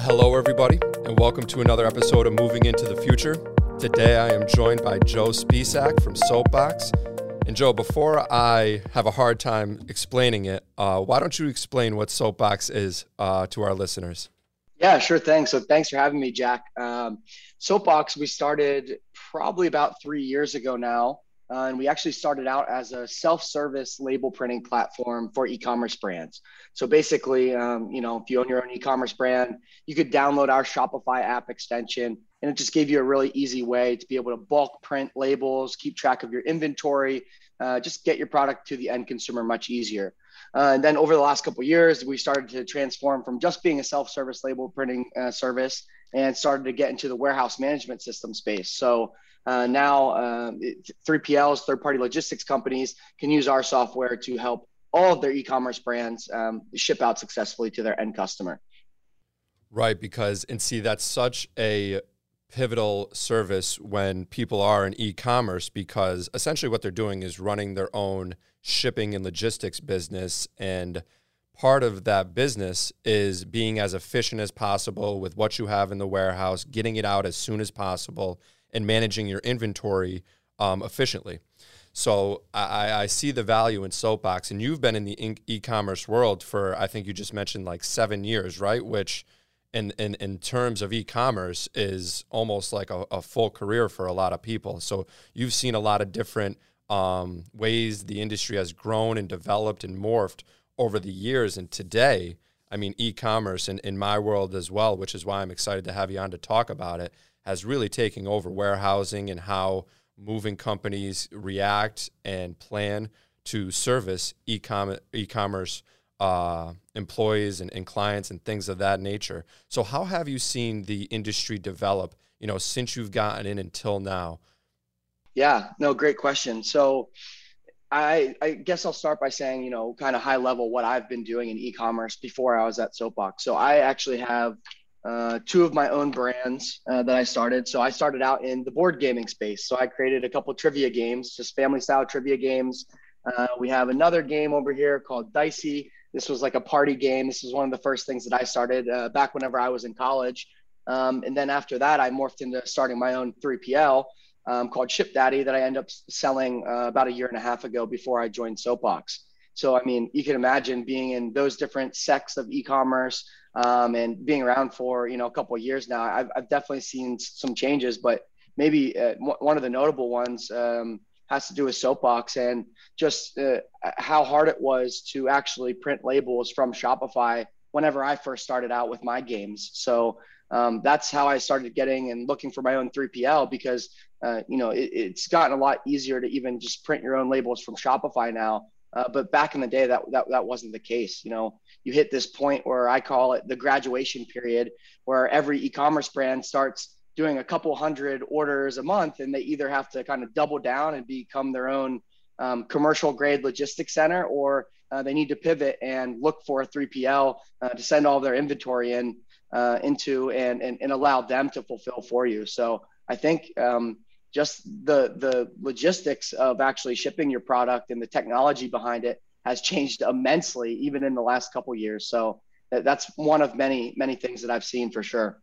Hello, everybody, and welcome to another episode of Moving into the Future. Today, I am joined by Joe Spisak from Soapbox. And Joe, before I have a hard time explaining it, uh, why don't you explain what Soapbox is uh, to our listeners? Yeah, sure thing. So thanks for having me, Jack. Um, Soapbox, we started probably about three years ago now. Uh, and we actually started out as a self-service label printing platform for e-commerce brands. So basically, um, you know, if you own your own e-commerce brand, you could download our Shopify app extension, and it just gave you a really easy way to be able to bulk print labels, keep track of your inventory, uh, just get your product to the end consumer much easier. Uh, and then over the last couple years, we started to transform from just being a self-service label printing uh, service and started to get into the warehouse management system space. So uh, now, um, 3PLs, third party logistics companies, can use our software to help all of their e commerce brands um, ship out successfully to their end customer. Right. Because, and see, that's such a pivotal service when people are in e commerce because essentially what they're doing is running their own shipping and logistics business. And part of that business is being as efficient as possible with what you have in the warehouse, getting it out as soon as possible and managing your inventory um, efficiently. So I, I, see the value in Soapbox, and you've been in the e-commerce world for I think you just mentioned like seven years, right? Which, in in, in terms of e-commerce, is almost like a, a full career for a lot of people. So you've seen a lot of different um, ways the industry has grown and developed and morphed over the years, and today. I mean, e-commerce in, in my world as well, which is why I'm excited to have you on to talk about it has really taken over warehousing and how moving companies react and plan to service e-com- e-commerce uh, employees and, and clients and things of that nature. So how have you seen the industry develop, you know, since you've gotten in until now? Yeah, no, great question. So I, I guess I'll start by saying, you know, kind of high level what I've been doing in e-commerce before I was at Soapbox. So I actually have uh, two of my own brands uh, that I started. So I started out in the board gaming space. So I created a couple trivia games, just family style trivia games. Uh, we have another game over here called Dicey. This was like a party game. This was one of the first things that I started uh, back whenever I was in college. Um, and then after that, I morphed into starting my own 3PL um, called Ship Daddy that I ended up selling uh, about a year and a half ago before I joined Soapbox. So, I mean, you can imagine being in those different sects of e-commerce um, and being around for, you know, a couple of years now. I've, I've definitely seen some changes, but maybe uh, one of the notable ones um, has to do with Soapbox and just uh, how hard it was to actually print labels from Shopify whenever I first started out with my games. So um, that's how I started getting and looking for my own 3PL because, uh, you know, it, it's gotten a lot easier to even just print your own labels from Shopify now. Uh, but back in the day, that, that that wasn't the case. You know, you hit this point where I call it the graduation period, where every e-commerce brand starts doing a couple hundred orders a month, and they either have to kind of double down and become their own um, commercial grade logistics center, or uh, they need to pivot and look for a 3PL uh, to send all their inventory in uh, into and, and and allow them to fulfill for you. So I think. Um, just the the logistics of actually shipping your product and the technology behind it has changed immensely even in the last couple years. So that's one of many many things that i've seen for sure.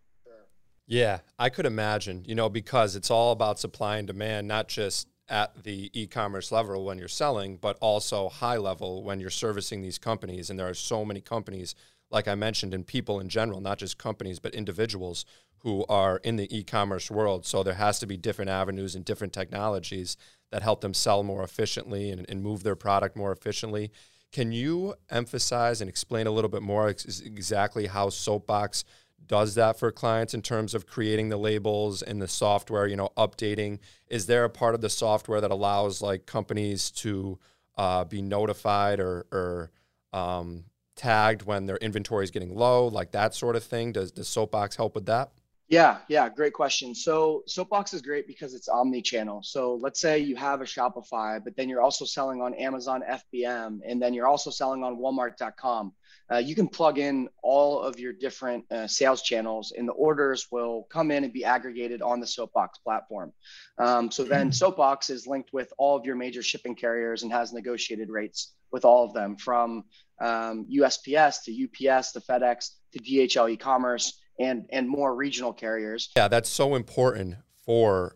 Yeah i could imagine you know because it's all about supply and demand not just at the e-commerce level when you're selling but also high level when you're servicing these companies. And there are so many companies like i mentioned and people in general not just companies but individuals who are in the e-commerce world. So there has to be different avenues and different technologies that help them sell more efficiently and, and move their product more efficiently. Can you emphasize and explain a little bit more ex- exactly how Soapbox does that for clients in terms of creating the labels and the software, you know, updating? Is there a part of the software that allows like companies to uh, be notified or, or um, tagged when their inventory is getting low, like that sort of thing? Does, does Soapbox help with that? Yeah, yeah, great question. So Soapbox is great because it's omni-channel. So let's say you have a Shopify, but then you're also selling on Amazon FBM, and then you're also selling on Walmart.com. Uh, you can plug in all of your different uh, sales channels, and the orders will come in and be aggregated on the Soapbox platform. Um, so then Soapbox is linked with all of your major shipping carriers and has negotiated rates with all of them, from um, USPS to UPS to FedEx to DHL e-commerce and and more regional carriers. Yeah, that's so important for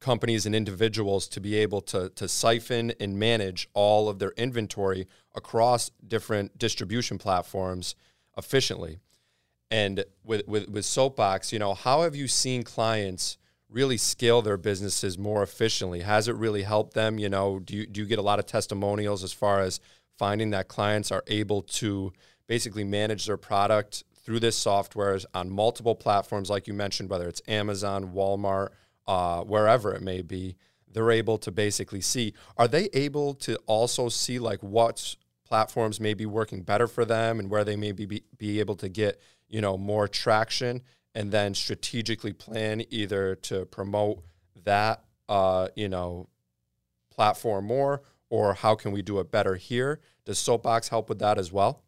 companies and individuals to be able to, to siphon and manage all of their inventory across different distribution platforms efficiently. And with, with, with Soapbox, you know, how have you seen clients really scale their businesses more efficiently? Has it really helped them? You know, do you, do you get a lot of testimonials as far as finding that clients are able to basically manage their product through this software on multiple platforms, like you mentioned, whether it's Amazon, Walmart, uh, wherever it may be, they're able to basically see. Are they able to also see like what platforms may be working better for them and where they may be, be able to get you know more traction and then strategically plan either to promote that uh, you know platform more or how can we do it better here? Does Soapbox help with that as well?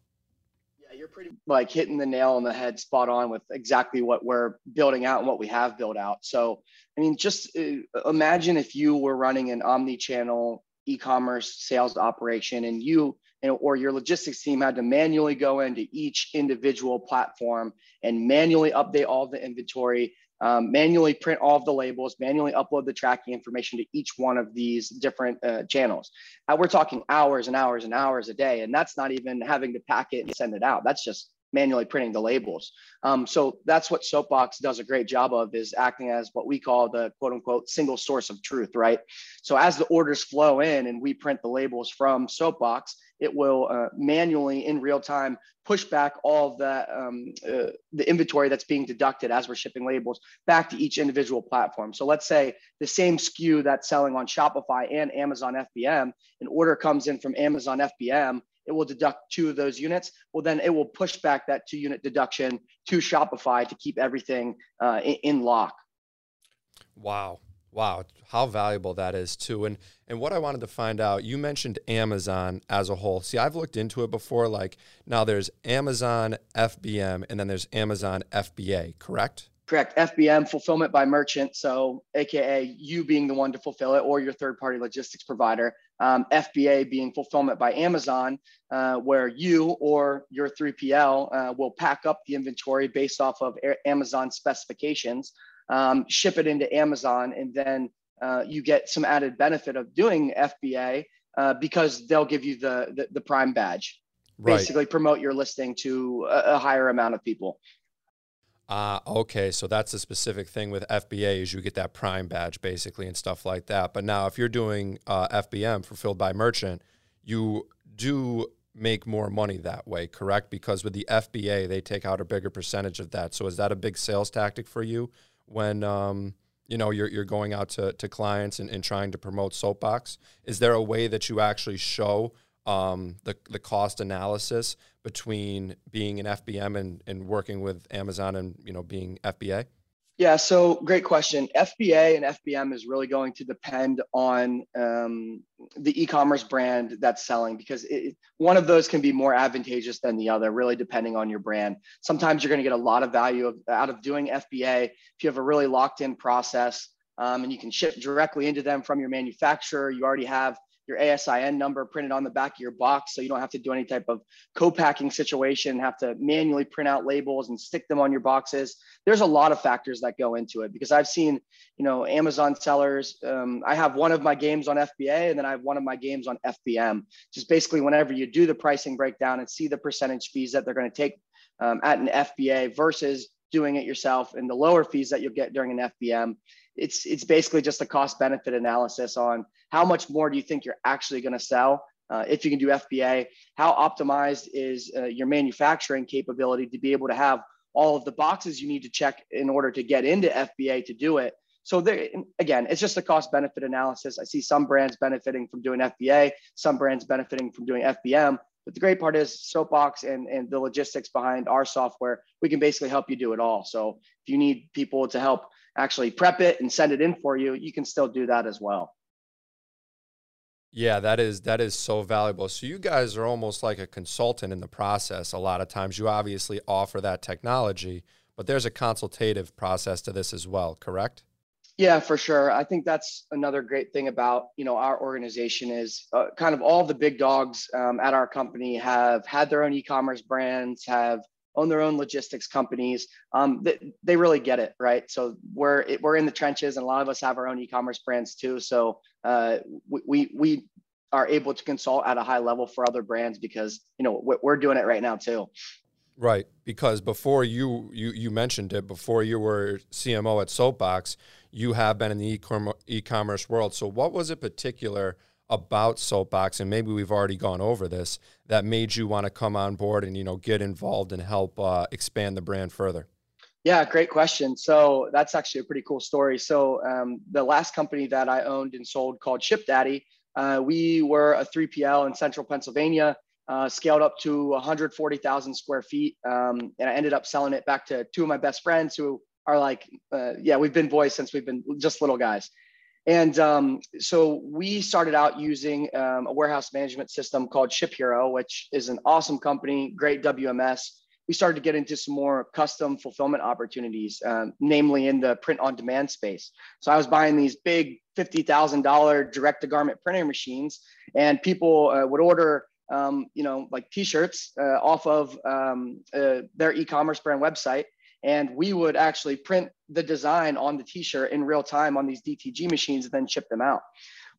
You're pretty like hitting the nail on the head spot on with exactly what we're building out and what we have built out. So, I mean, just uh, imagine if you were running an omni-channel e-commerce sales operation and you or your logistics team had to manually go into each individual platform and manually update all the inventory um, manually print all of the labels, manually upload the tracking information to each one of these different uh, channels. Uh, we're talking hours and hours and hours a day, and that's not even having to pack it and send it out. That's just manually printing the labels. Um, so that's what Soapbox does a great job of is acting as what we call the quote unquote single source of truth, right? So as the orders flow in and we print the labels from Soapbox, it will uh, manually in real time push back all the, um, uh, the inventory that's being deducted as we're shipping labels back to each individual platform. So let's say the same SKU that's selling on Shopify and Amazon FBM, an order comes in from Amazon FBM, it will deduct two of those units. Well, then it will push back that two unit deduction to Shopify to keep everything uh, in, in lock. Wow. Wow, how valuable that is too. And and what I wanted to find out, you mentioned Amazon as a whole. See, I've looked into it before. Like now, there's Amazon FBM, and then there's Amazon FBA. Correct? Correct. FBM, fulfillment by merchant. So, AKA you being the one to fulfill it, or your third party logistics provider. Um, FBA being fulfillment by Amazon, uh, where you or your 3PL uh, will pack up the inventory based off of Amazon specifications um, ship it into Amazon, and then uh, you get some added benefit of doing FBA uh, because they'll give you the, the, the Prime badge. Right. Basically, promote your listing to a, a higher amount of people. Ah, uh, okay. So that's a specific thing with FBA is you get that Prime badge basically and stuff like that. But now, if you're doing uh, FBM fulfilled by merchant, you do make more money that way, correct? Because with the FBA, they take out a bigger percentage of that. So is that a big sales tactic for you when um, you know you're, you're going out to, to clients and, and trying to promote soapbox is there a way that you actually show um, the, the cost analysis between being an fbm and, and working with amazon and you know being fba yeah, so great question. FBA and FBM is really going to depend on um, the e-commerce brand that's selling because it, one of those can be more advantageous than the other, really depending on your brand. Sometimes you're going to get a lot of value of, out of doing FBA if you have a really locked-in process um, and you can ship directly into them from your manufacturer. You already have your ASIN number printed on the back of your box so you don't have to do any type of co-packing situation, have to manually print out labels and stick them on your boxes. There's a lot of factors that go into it because I've seen, you know, Amazon sellers. Um, I have one of my games on FBA and then I have one of my games on FBM. Just basically whenever you do the pricing breakdown and see the percentage fees that they're going to take um, at an FBA versus doing it yourself and the lower fees that you'll get during an FBM it's it's basically just a cost benefit analysis on how much more do you think you're actually going to sell uh, if you can do FBA. How optimized is uh, your manufacturing capability to be able to have all of the boxes you need to check in order to get into FBA to do it. So there, again, it's just a cost benefit analysis. I see some brands benefiting from doing FBA, some brands benefiting from doing FBM. But the great part is Soapbox and, and the logistics behind our software, we can basically help you do it all. So if you need people to help actually prep it and send it in for you, you can still do that as well. Yeah, that is that is so valuable. So you guys are almost like a consultant in the process. A lot of times you obviously offer that technology, but there's a consultative process to this as well, correct? Yeah, for sure. I think that's another great thing about you know our organization is uh, kind of all the big dogs um, at our company have had their own e-commerce brands, have own their own logistics companies. Um, they, they really get it, right? So we're we're in the trenches, and a lot of us have our own e-commerce brands too. So uh, we we are able to consult at a high level for other brands because you know we're doing it right now too. Right, because before you you you mentioned it before you were CMO at Soapbox, you have been in the e-commerce world. So what was it particular about Soapbox and maybe we've already gone over this that made you want to come on board and you know get involved and help uh, expand the brand further? Yeah, great question. So that's actually a pretty cool story. So um, the last company that I owned and sold called ShipDaddy, uh, we were a 3PL in central Pennsylvania uh, scaled up to 140,000 square feet. Um, and I ended up selling it back to two of my best friends who are like, uh, yeah, we've been boys since we've been just little guys. And um, so we started out using um, a warehouse management system called ShipHero, which is an awesome company, great WMS. We started to get into some more custom fulfillment opportunities, um, namely in the print on demand space. So I was buying these big $50,000 direct to garment printing machines, and people uh, would order um, you know, like t-shirts uh, off of um, uh, their e-commerce brand website. And we would actually print the design on the t-shirt in real time on these DTG machines and then ship them out.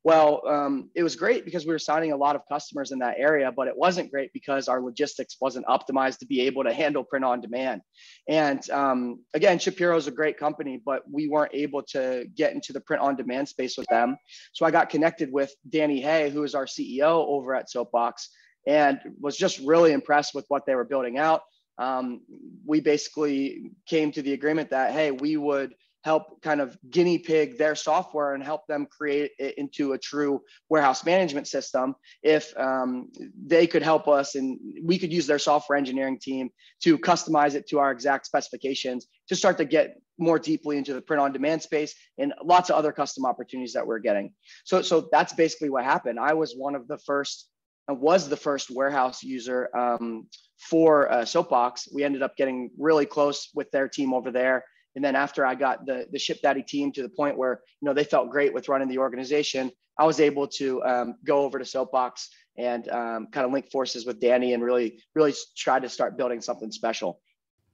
Well, um, it was great because we were signing a lot of customers in that area, but it wasn't great because our logistics wasn't optimized to be able to handle print on demand. And um, again, ShipHero is a great company, but we weren't able to get into the print on demand space with them. So I got connected with Danny Hay, who is our CEO over at Soapbox, and was just really impressed with what they were building out. Um, we basically came to the agreement that, hey, we would help kind of guinea pig their software and help them create it into a true warehouse management system. If um, they could help us and we could use their software engineering team to customize it to our exact specifications to start to get more deeply into the print on demand space and lots of other custom opportunities that we're getting. So so that's basically what happened. I was one of the first uh, was the first warehouse user um, for uh, soapbox we ended up getting really close with their team over there and then after I got the the ShipDaddy team to the point where you know they felt great with running the organization, I was able to um, go over to Soapbox and um, kind of link forces with Danny and really really try to start building something special.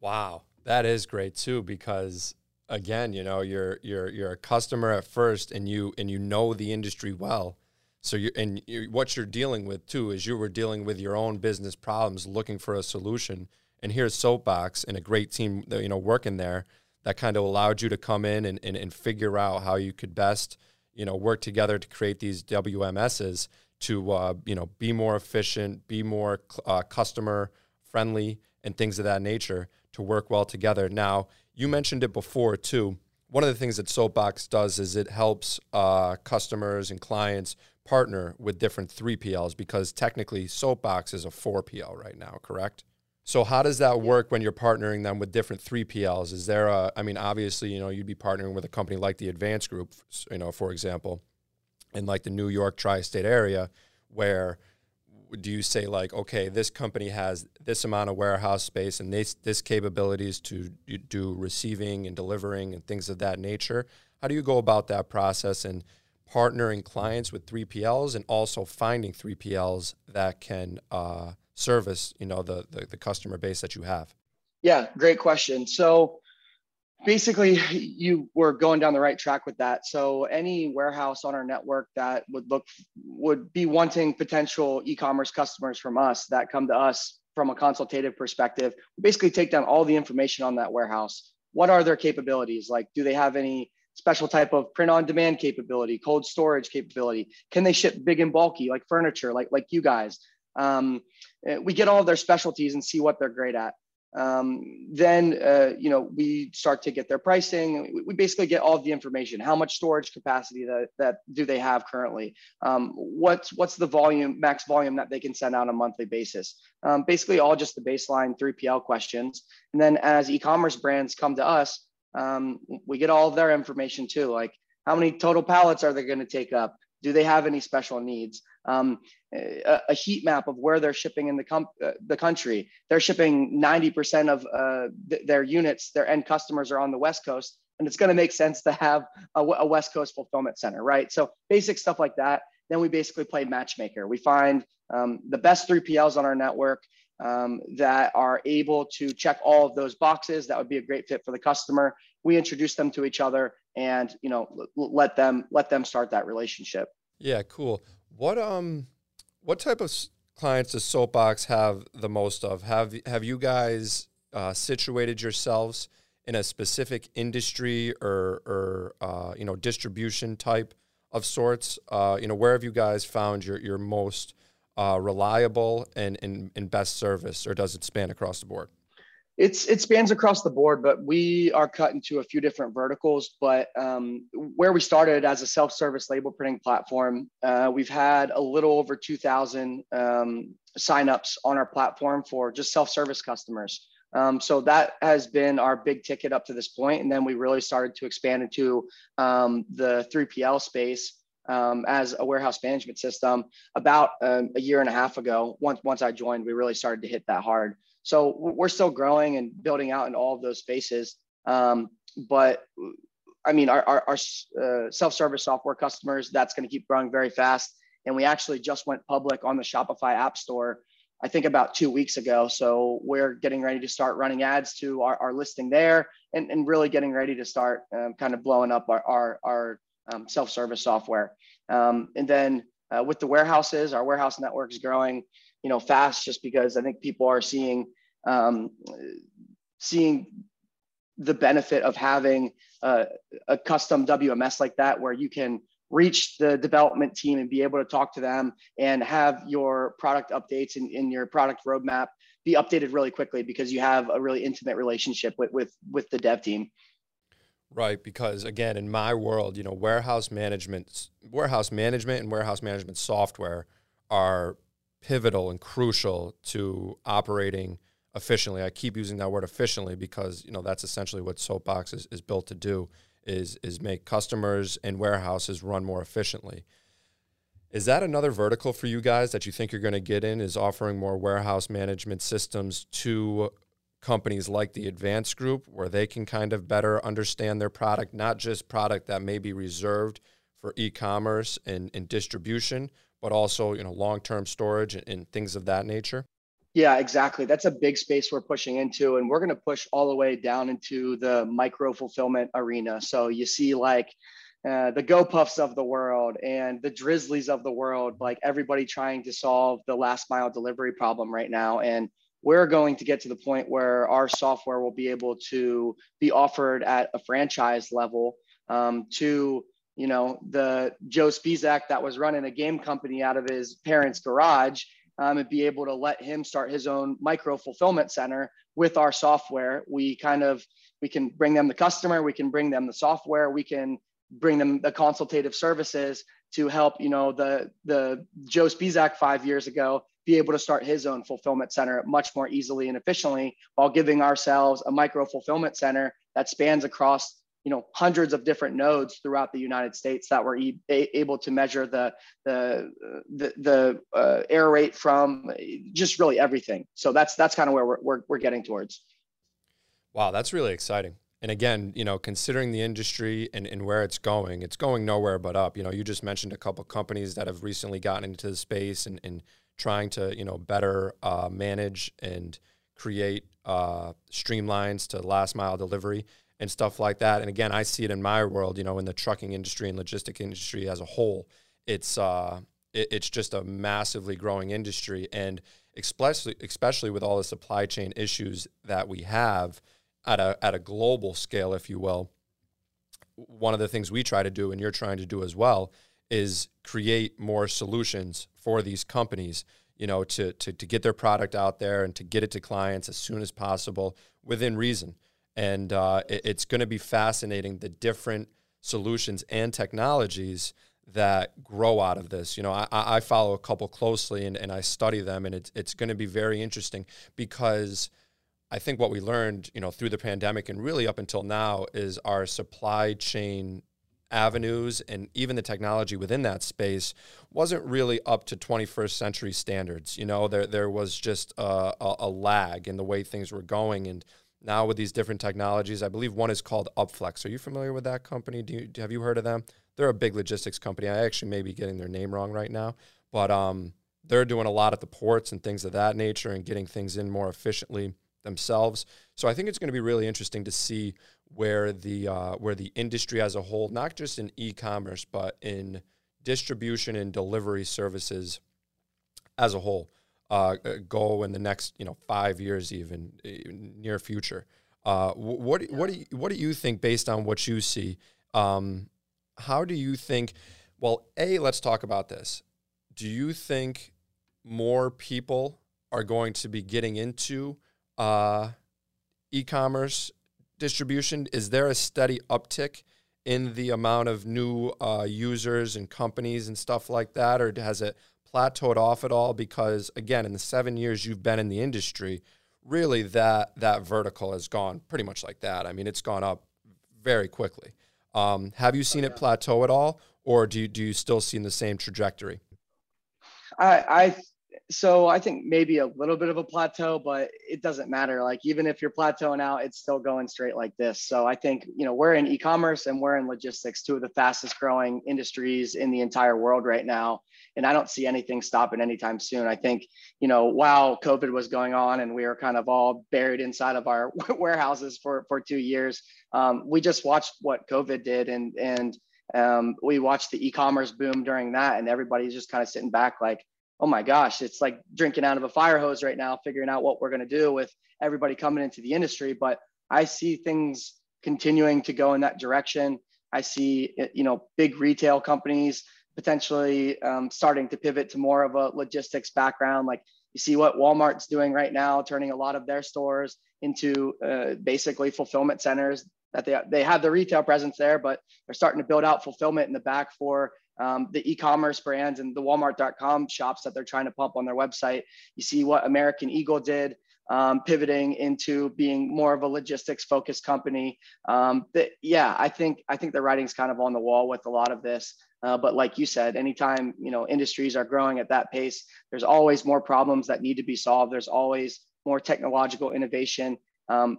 Wow, that is great too because again, you know, you're you're you're a customer at first and you and you know the industry well. So you and you, what you're dealing with too is you were dealing with your own business problems, looking for a solution. And here's Soapbox and a great team, you know, working there that kind of allowed you to come in and, and, and figure out how you could best, you know, work together to create these WMSs to, uh, you know, be more efficient, be more uh, customer friendly, and things of that nature to work well together. Now, you mentioned it before too. One of the things that Soapbox does is it helps uh, customers and clients partner with different 3PLs because technically Soapbox is a 4PL right now, correct? So how does that work when you're partnering them with different 3PLs? Is there a I mean obviously, you know, you'd be partnering with a company like the Advance Group, you know, for example, in like the New York tri-state area where do you say like okay, this company has this amount of warehouse space and this this capabilities to do receiving and delivering and things of that nature? How do you go about that process and partnering clients with 3PLs and also finding 3PLs that can uh, service you know the, the, the customer base that you have. Yeah great question. So basically you were going down the right track with that. So any warehouse on our network that would look would be wanting potential e-commerce customers from us that come to us from a consultative perspective basically take down all the information on that warehouse. What are their capabilities? Like do they have any special type of print on demand capability cold storage capability can they ship big and bulky like furniture like like you guys um, eh, we get all of their specialties and see what they're great at. Um, then, uh, you know, we start to get their pricing. We, we, basically get all of the information. How much storage capacity that, that do they have currently? Um, what's, what's the volume, max volume that they can send out on a monthly basis? Um, basically all just the baseline 3PL questions. And then as e-commerce brands come to us, um, we get all of their information too. Like how many total pallets are they going to take up? Do they have any special needs? Um, a, a, heat map of where they're shipping in the, com- uh, the country. They're shipping 90% of uh, th- their units, their end customers are on the West Coast, and it's going to make sense to have a, a West Coast fulfillment center, right? So basic stuff like that. Then we basically play matchmaker. We find um, the best 3PLs on our network. Um, that are able to check all of those boxes that would be a great fit for the customer. We introduce them to each other and you know let them let them start that relationship. Yeah cool. What um what type of clients does soapbox have the most of? Have have you guys uh, situated yourselves in a specific industry or or uh, you know distribution type of sorts? Uh, you know where have you guys found your your most uh, reliable and, and, and best service, or does it span across the board? It's it spans across the board, but we are cut into a few different verticals. But um, where we started as a self-service label printing platform, uh, we've had a little over 2,000 um, signups on our platform for just self-service customers. Um, so that has been our big ticket up to this point, and then we really started to expand into um, the 3PL space um, as a warehouse management system about um, a year and a half ago. Once once I joined, we really started to hit that hard. So we're still growing and building out in all of those spaces. Um, but I mean, our, our, our uh, self-service software customers, that's going to keep growing very fast. And we actually just went public on the Shopify App Store, I think about two weeks ago. So we're getting ready to start running ads to our, our listing there and, and really getting ready to start um, kind of blowing up our, our, our um, self-service software. Um, and then uh, with the warehouses, our warehouse network is growing, you know, fast just because I think people are seeing um, seeing the benefit of having a, a custom WMS like that, where you can reach the development team and be able to talk to them and have your product updates in, in your product roadmap be updated really quickly because you have a really intimate relationship with with with the dev team. Right, because again, in my world, you know, warehouse management, warehouse management, and warehouse management software are pivotal and crucial to operating efficiently. I keep using that word efficiently because you know that's essentially what Soapbox is, is built to do is is make customers and warehouses run more efficiently. Is that another vertical for you guys that you think you're going to get in? Is offering more warehouse management systems to companies like the Advanced Group, where they can kind of better understand their product, not just product that may be reserved for e-commerce and, and distribution, but also you know long-term storage and, and things of that nature. Yeah, exactly. That's a big space we're pushing into, and we're going to push all the way down into the micro fulfillment arena. So you see, like uh, the GoPuffs of the world and the Drizlies of the world, like everybody trying to solve the last mile delivery problem right now. And we're going to get to the point where our software will be able to be offered at a franchise level um, to you know the joe Spisak that was running a game company out of his parents garage um, and be able to let him start his own micro fulfillment center with our software. We kind of we can bring them the customer we can bring them the software we can bring them the consultative services to help you know the the joe Spisak five years ago be able to start his own fulfillment center much more easily and efficiently while giving ourselves a micro fulfillment center that spans across you know hundreds of different nodes throughout the United States that were e- able to measure the the the, the uh, error rate from just really everything. So that's that's kind of where we're, we're we're getting towards. Wow, that's really exciting. And again, you know, considering the industry and, and where it's going, it's going nowhere but up. You know, you just mentioned a couple companies that have recently gotten into the space and, and trying to you know better uh, manage and create uh, streamlines to last mile delivery and stuff like that. And again, I see it in my world, you know, in the trucking industry and logistic industry as a whole. It's uh, it, it's just a massively growing industry, and especially especially with all the supply chain issues that we have at a at a global scale, if you will. One of the things we try to do, and you're trying to do as well, is create more solutions for these companies you know to, to, to get their product out there and to get it to clients as soon as possible within reason. And uh, it, it's going to be fascinating the different solutions and technologies that grow out of this. You know i, I follow a couple closely and, and i study them and it's, it's going to be very interesting because i think what we learned you know through the pandemic and really up until now is our supply chain avenues and even the technology within that space wasn't really up to 21st century standards. You know, there there was just a, a, a, lag in the way things were going, and now with these different technologies, I believe one is called Upflex. Are you familiar with that company? Do you have you heard of them? They're a big logistics company. I actually may be getting their name wrong right now, but um, they're doing a lot at the ports and things of that nature and getting things in more efficiently themselves. So I think it's going to be really interesting to see where the uh, where the industry as a whole, not just in e-commerce, but in distribution and delivery services as a whole, uh, go in the next you know five years, even near future. Uh, what what do you, what do you think based on what you see? Um, how do you think? Well, a let's talk about this. Do you think more people are going to be getting into uh, e-commerce distribution? Is there a steady uptick in the amount of new uh, users and companies and stuff like that, or has it plateaued off at all? Because again, in the seven years you've been in the industry, really that that vertical has gone pretty much like that. I mean, it's gone up very quickly. Um, have you seen it plateau at all, or do you, do you still see in the same trajectory? I, I so I think maybe a little bit of a plateau, but it doesn't matter. Like even if you're plateauing out, it's still going straight like this. So I think you know we're in e-commerce and we're in logistics, two of the fastest growing industries in the entire world right now. And I don't see anything stopping anytime soon. I think you know while COVID was going on and we were kind of all buried inside of our warehouses for for two years, um, we just watched what COVID did and and um, we watched the e-commerce boom during that, and everybody's just kind of sitting back like oh my gosh, it's like drinking out of a fire hose right now, figuring out what we're going to do with everybody coming into the industry. But I see things continuing to go in that direction. I see, you know, big retail companies potentially um, starting to pivot to more of a logistics background. Like you see what Walmart's doing right now, turning a lot of their stores into uh, basically fulfillment centers that they, they have the retail presence there, but they're starting to build out fulfillment in the back for um, the e-commerce brands and the walmart.com shops that they're trying to pump on their website. You see what American Eagle did, um, pivoting into being more of a logistics focused company. Um, but yeah, I think, I think the writing's kind of on the wall with a lot of this. Uh, but like you said, anytime, you know, industries are growing at that pace, there's always more problems that need to be solved. There's always more technological innovation um,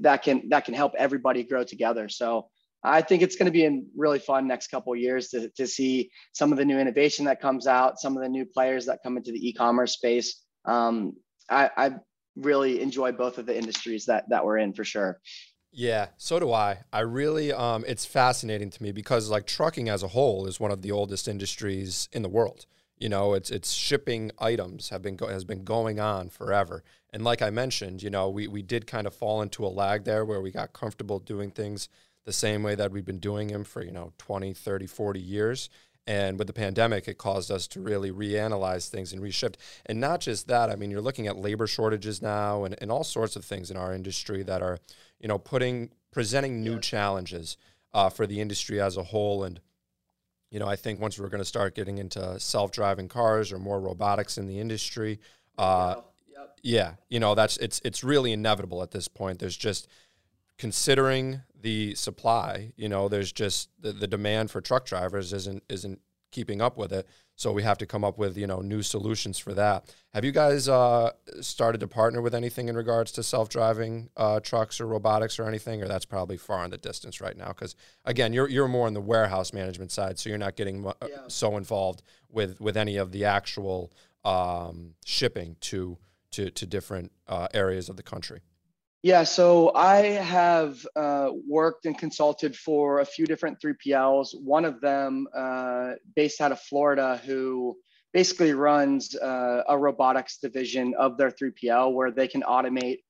that can that can help everybody grow together. So I think it's going to be a really fun next couple years to, to see some of the new innovation that comes out, some of the new players that come into the e-commerce space. Um, I, I really enjoy both of the industries that that we're in for sure. Yeah, so do I. I really, um, it's fascinating to me because like trucking as a whole is one of the oldest industries in the world. You know, it's it's shipping items have been go- has been going on forever. And like I mentioned, you know, we we did kind of fall into a lag there where we got comfortable doing things the same way that we've been doing them for, you know, 20, 30, 40 years. And with the pandemic, it caused us to really reanalyze things and reshift. And not just that, I mean, you're looking at labor shortages now and, and all sorts of things in our industry that are, you know, putting, presenting new yeah. challenges uh, for the industry as a whole. And, you know, I think once we're going to start getting into self driving cars or more robotics in the industry, uh, yep. yeah, you know, that's, it's, it's really inevitable at this point. There's just, considering the supply, you know, there's just the, the demand for truck drivers isn't isn't keeping up with it. So we have to come up with you know new solutions for that. Have you guys uh, started to partner with anything in regards to self-driving uh, trucks or robotics or anything, or that's probably far in the distance right now? Because again, you're you're more on the warehouse management side, so you're not getting uh, yeah. so involved with with any of the actual um, shipping to to to different uh, areas of the country. Yeah, so I have uh, worked and consulted for a few different 3PLs. One of them, uh, based out of Florida, who basically runs uh, a robotics division of their 3PL where they can automate,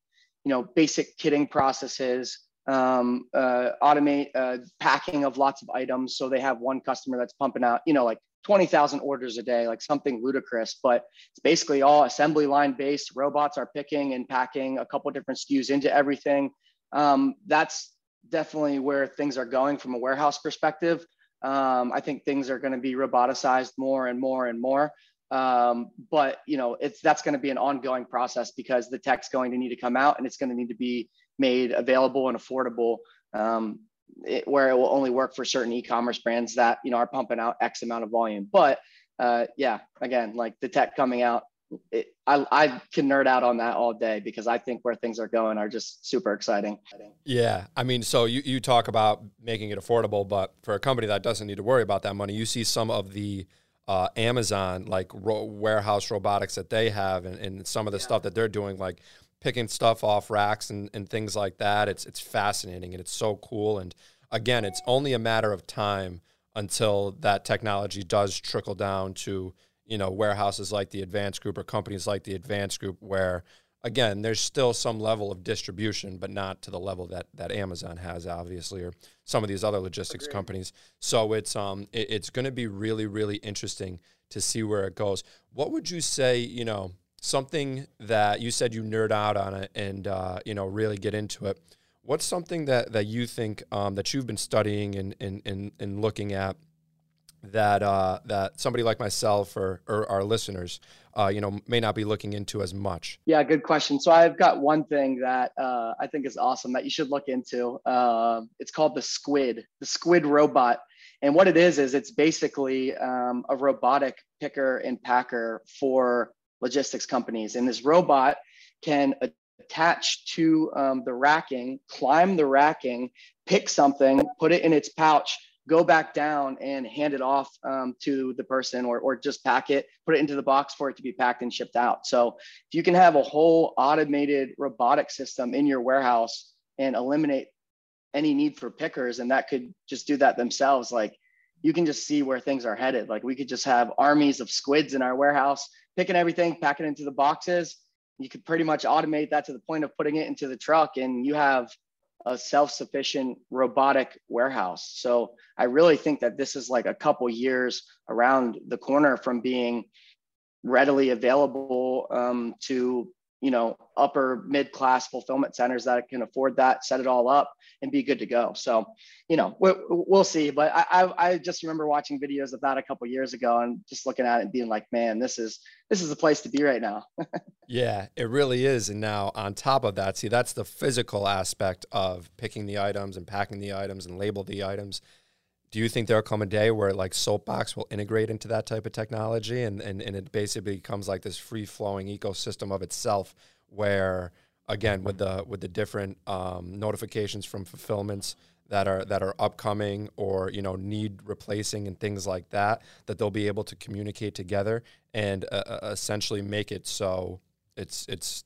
you know, basic kitting processes, um, uh, automate uh, packing of lots of items. So they have one customer that's pumping out, you know, like 20,000 orders a day, like something ludicrous, but it's basically all assembly line based. Robots are picking and packing a couple different SKUs into everything. Um, that's definitely where things are going from a warehouse perspective. Um, I think things are going to be roboticized more and more and more. Um, but you know, it's that's going to be an ongoing process because the tech's going to need to come out and it's going to need to be made available and affordable um, it, where it will only work for certain e-commerce brands that you know are pumping out X amount of volume. But uh, yeah, again, like the tech coming out, it, I, I can nerd out on that all day because I think where things are going are just super exciting. Yeah. I mean, so you, you talk about making it affordable, but for a company that doesn't need to worry about that money, you see some of the uh, Amazon, like ro- warehouse robotics that they have, and, and some of the yeah. stuff that they're doing, like picking stuff off racks and, and things like that. It's it's fascinating and it's so cool. And again, it's only a matter of time until that technology does trickle down to you know warehouses like the Advanced Group or companies like the Advanced Group, where again there's still some level of distribution, but not to the level that that Amazon has, obviously, or some of these other logistics Agreed. companies. So it's um it, it's going to be really really interesting to see where it goes. What would you say? You know something that you said you nerd out on it and uh, you know really get into it. What's something that that you think um, that you've been studying and and, and, and looking at that uh, that somebody like myself or, or our listeners, uh, you know, may not be looking into as much? Yeah, good question. So I've got one thing that uh, I think is awesome that you should look into. Um, it's called the Squid, the Squid robot. And what it is is it's basically um, a robotic picker and packer for logistics companies. And this robot can attach to um, the racking, climb the racking, pick something, put it in its pouch, go back down and hand it off um, to the person or, or just pack it, put it into the box for it to be packed and shipped out. So if you can have a whole automated robotic system in your warehouse and eliminate any need for pickers, and that could just do that themselves, like you can just see where things are headed. Like we could just have armies of squids in our warehouse picking everything, packing into the boxes. You could pretty much automate that to the point of putting it into the truck, and you have a self-sufficient robotic warehouse. So I really think that this is like a couple years around the corner from being readily available um, to you know upper mid class fulfillment centers that can afford that set it all up and be good to go. So you know we'll, we'll see but I, I, I just remember watching videos of that a couple years ago and just looking at it and being like man this is this is the place to be right now. Yeah it really is. And now on top of that see that's the physical aspect of picking the items and packing the items and label the items. Do you think there'll come a day where like soapbox will integrate into that type of technology and, and, and it basically becomes like this free flowing ecosystem of itself where again with the with the different um, notifications from fulfillments that are that are upcoming or you know need replacing and things like that that they'll be able to communicate together and uh, uh essentially make it so it's it's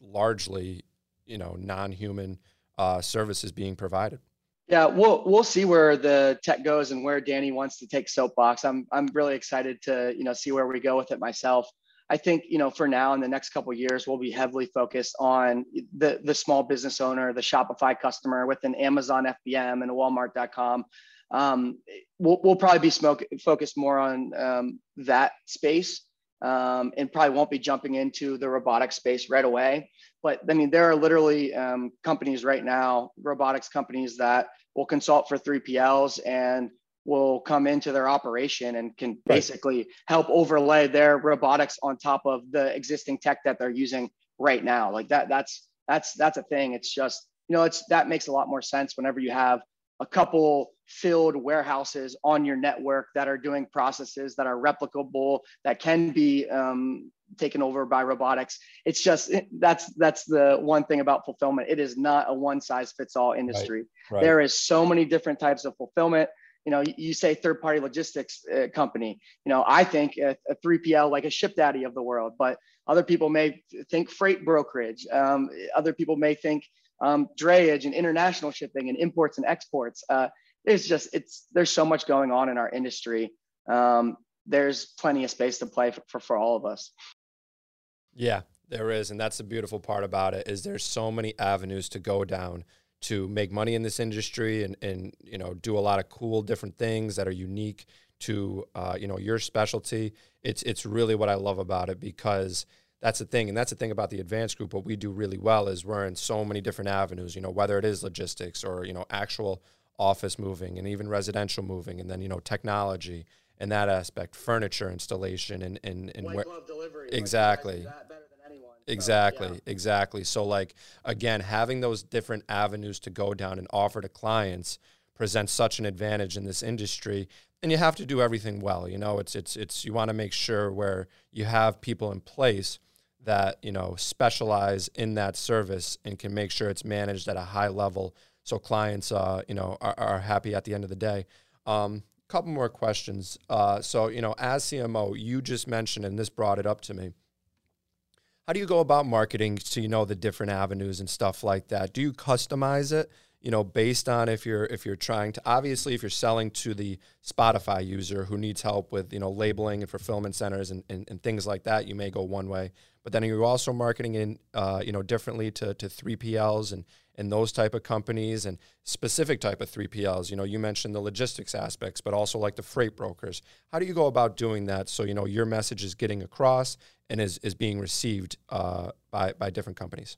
largely you know non-human uh, services being provided yeah, we'll we'll see where the tech goes and where Danny wants to take Soapbox. I'm I'm really excited to you know see where we go with it myself. I think you know for now in the next couple years we'll be heavily focused on the the small business owner, the Shopify customer with an Amazon FBM and a Walmart.com. Um, we'll we'll probably be smoke, focused more on um, that space um, and probably won't be jumping into the robotic space right away. But I mean, there are literally um, companies right now, robotics companies that will consult for 3PLs and will come into their operation and can basically help overlay their robotics on top of the existing tech that they're using right now. Like that, that's that's that's a thing. It's just you know, it's that makes a lot more sense whenever you have a couple filled warehouses on your network that are doing processes that are replicable that can be um, taken over by robotics it's just that's that's the one thing about fulfillment it is not a one size fits all industry right, right. there is so many different types of fulfillment you know you say third party logistics uh, company you know i think a, a, 3pl like a ship daddy of the world but other people may think freight brokerage um, other people may think um, drayage and international shipping and imports and exports. Uh, it's just it's there's so much going on in our industry. Um, there's plenty of space to play for, for, for all of us. Yeah, there is, and that's the beautiful part about it is there's so many avenues to go down to make money in this industry and and you know do a lot of cool different things that are unique to uh, you know your specialty. It's it's really what I love about it because that's the thing and that's the thing about the advanced group what we do really well is we're in so many different avenues you know whether it is logistics or you know actual office moving and even residential moving and then you know technology and that aspect furniture installation and and, and where, delivery, exactly exactly yeah. exactly so like again having those different avenues to go down and offer to clients presents such an advantage in this industry and you have to do everything well you know it's it's it's you want to make sure where you have people in place that you know specialize in that service and can make sure it's managed at a high level so clients uh, you know are, are, happy at the end of the day um, couple more questions. Uh, so, you know, as CMO, you just mentioned, and this brought it up to me. How do you go about marketing so you know the different avenues and stuff like that? Do you customize it? you know based on if you're if you're trying to obviously if you're selling to the Shopify user who needs help with you know labeling and fulfillment centers and, and, and things like that you may go one way but then you're also marketing in uh, you know differently to, to 3pls and and those type of companies and specific type of 3pls you know you mentioned the logistics aspects but also like the freight brokers how do you go about doing that so you know your message is getting across and is, is being received uh, by, by different companies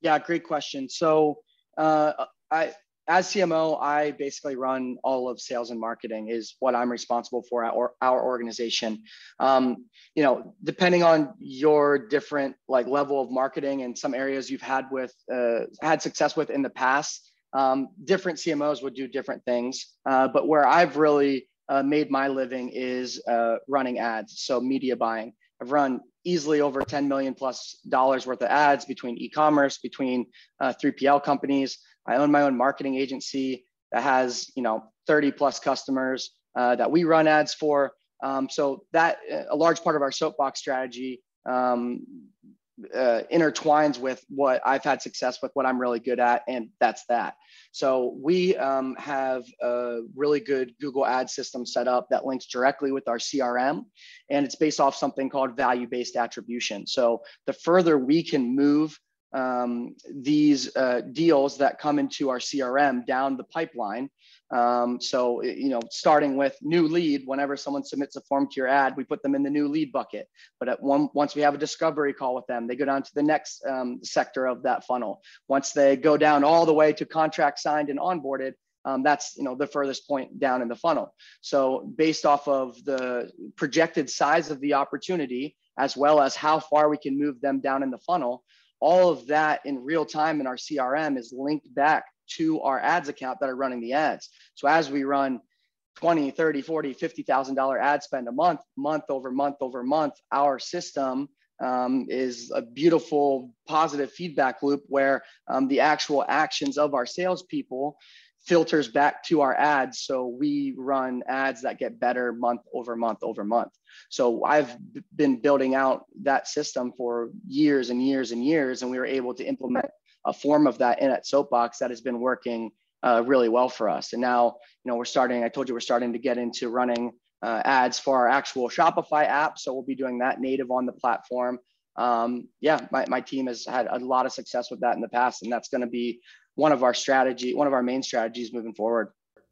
yeah great question so uh, I as CMO, I basically run all of sales and marketing is what I'm responsible for at our, our organization. Um, you know, depending on your different like level of marketing and some areas you've had with uh, had success with in the past, um, different CMOs would do different things. Uh, but where I've really uh, made my living is uh, running ads, so media buying. I've run easily over 10 million plus dollars worth of ads between e-commerce, between 3PL uh, companies. I own my own marketing agency that has, you know, 30 plus customers uh, that we run ads for. Um, so that a large part of our soapbox strategy um, uh, intertwines with what I've had success with, what I'm really good at, and that's that. So we um, have a really good Google ad system set up that links directly with our CRM, and it's based off something called value-based attribution. So the further we can move um, these uh, deals that come into our CRM down the pipeline. Um, so, you know, starting with new lead, whenever someone submits a form to your ad, we put them in the new lead bucket. But at one, once we have a discovery call with them, they go down to the next um, sector of that funnel. Once they go down all the way to contract signed and onboarded, um, that's you know the furthest point down in the funnel. So based off of the projected size of the opportunity, as well as how far we can move them down in the funnel, all of that in real time in our CRM is linked back to our ads account that are running the ads. So as we run 20, 30, 40, $50,000 ad spend a month, month over month over month, our system um, is a beautiful positive feedback loop where um, the actual actions of our salespeople filters back to our ads. So we run ads that get better month over month over month. So I've been building out that system for years and years and years, and we were able to implement a form of that in at Soapbox that has been working uh, really well for us. And now, you know, we're starting. I told you we're starting to get into running uh, ads for our actual Shopify app. So we'll be doing that native on the platform. Um, yeah, my, my team has had a lot of success with that in the past, and that's going to be one of our strategy, one of our main strategies moving forward.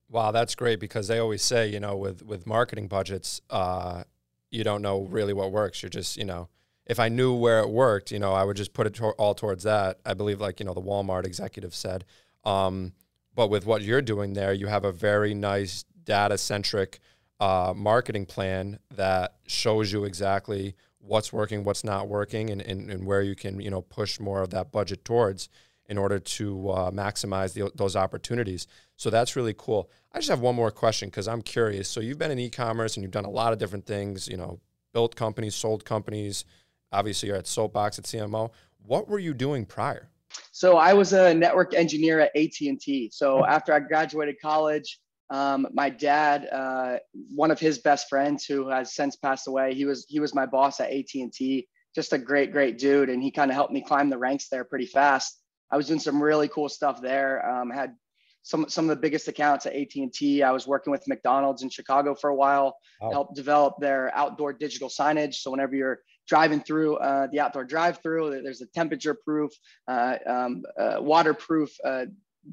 Wow, that's great because they always say, you know, with with marketing budgets, uh, you don't know really what works. You're just, you know, if I knew where it worked, you know, I would just put it to- all towards that. I believe, like you know, the Walmart executive said. Um, but with what you're doing there, you have a very nice data centric uh, marketing plan that shows you exactly what's working, what's not working, and, and, and where you can, you know, push more of that budget towards in order to uh, maximize the, those opportunities. So that's really cool. I just have one more question because I'm curious. So you've been in e-commerce and you've done a lot of different things. You know, built companies, sold companies. Obviously, you're at Soapbox at CMO. What were you doing prior? So I was a network engineer at AT&T. So after I graduated college, um, my dad, uh, one of his best friends who has since passed away, he was he was my boss at AT&T. Just a great, great dude, and he kind of helped me climb the ranks there pretty fast. I was doing some really cool stuff there. Um, had some some of the biggest accounts at AT&T. I was working with McDonald's in Chicago for a while, wow. helped develop their outdoor digital signage. So whenever you're driving through uh, the outdoor drive-through, there's a temperature-proof, uh, um, uh, waterproof uh,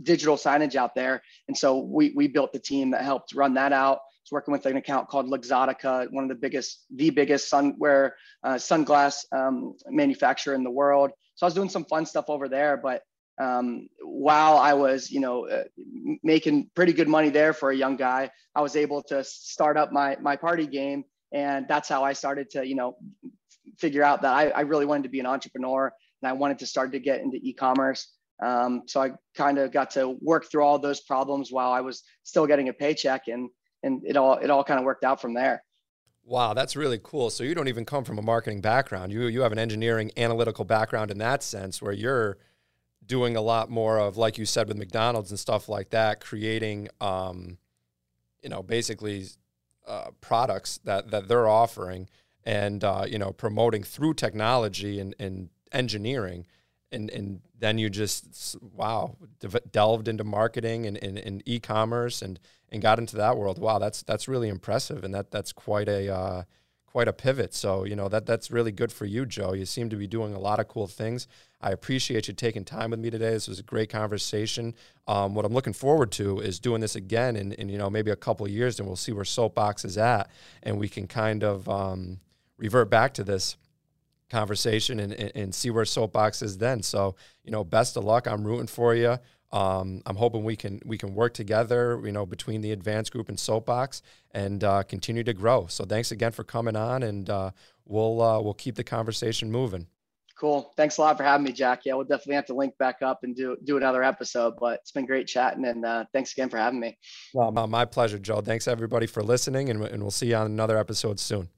digital signage out there. And so we we built the team that helped run that out. I was working with an account called Luxottica, one of the biggest, the biggest sunwear uh, sunglass um, manufacturer in the world. So I was doing some fun stuff over there, but um, while I was, you know, uh, making pretty good money there for a young guy, I was able to start up my my party game, and that's how I started to, you know, figure out that I, I really wanted to be an entrepreneur and I wanted to start to get into e-commerce. Um, so I kind of got to work through all those problems while I was still getting a paycheck, and and it all it all kind of worked out from there. Wow, that's really cool. So you don't even come from a marketing background. You you have an engineering analytical background in that sense where you're doing a lot more of, like you said, with McDonald's and stuff like that, creating, um, you know, basically uh, products that that they're offering and uh, you know promoting through technology and, and engineering. And and then you just wow delved into marketing and, and, and, e-commerce and and got into that world. Wow that's that's really impressive and that that's quite a uh, quite a pivot so you know that that's really good for you joe you seem to be doing a lot of cool things i appreciate you taking time with me today this was a great conversation um, what i'm looking forward to is doing this again in, in you know maybe a couple years and we'll see where soapbox is at and we can kind of um, revert back to this conversation and, and, and, see where soapbox is then. So, you know, best of luck. I'm rooting for you. Um, I'm hoping we can we can work together, you know, between the advanced group and soapbox and uh, continue to grow. So, thanks again for coming on, and uh, we'll uh, we'll keep the conversation moving. Cool. Thanks a lot for having me, Jack. Yeah, we'll definitely have to link back up and do do another episode. But it's been great chatting, and uh, thanks again for having me. Well, my pleasure, Joe. Thanks everybody for listening, and, and we'll see you on another episode soon.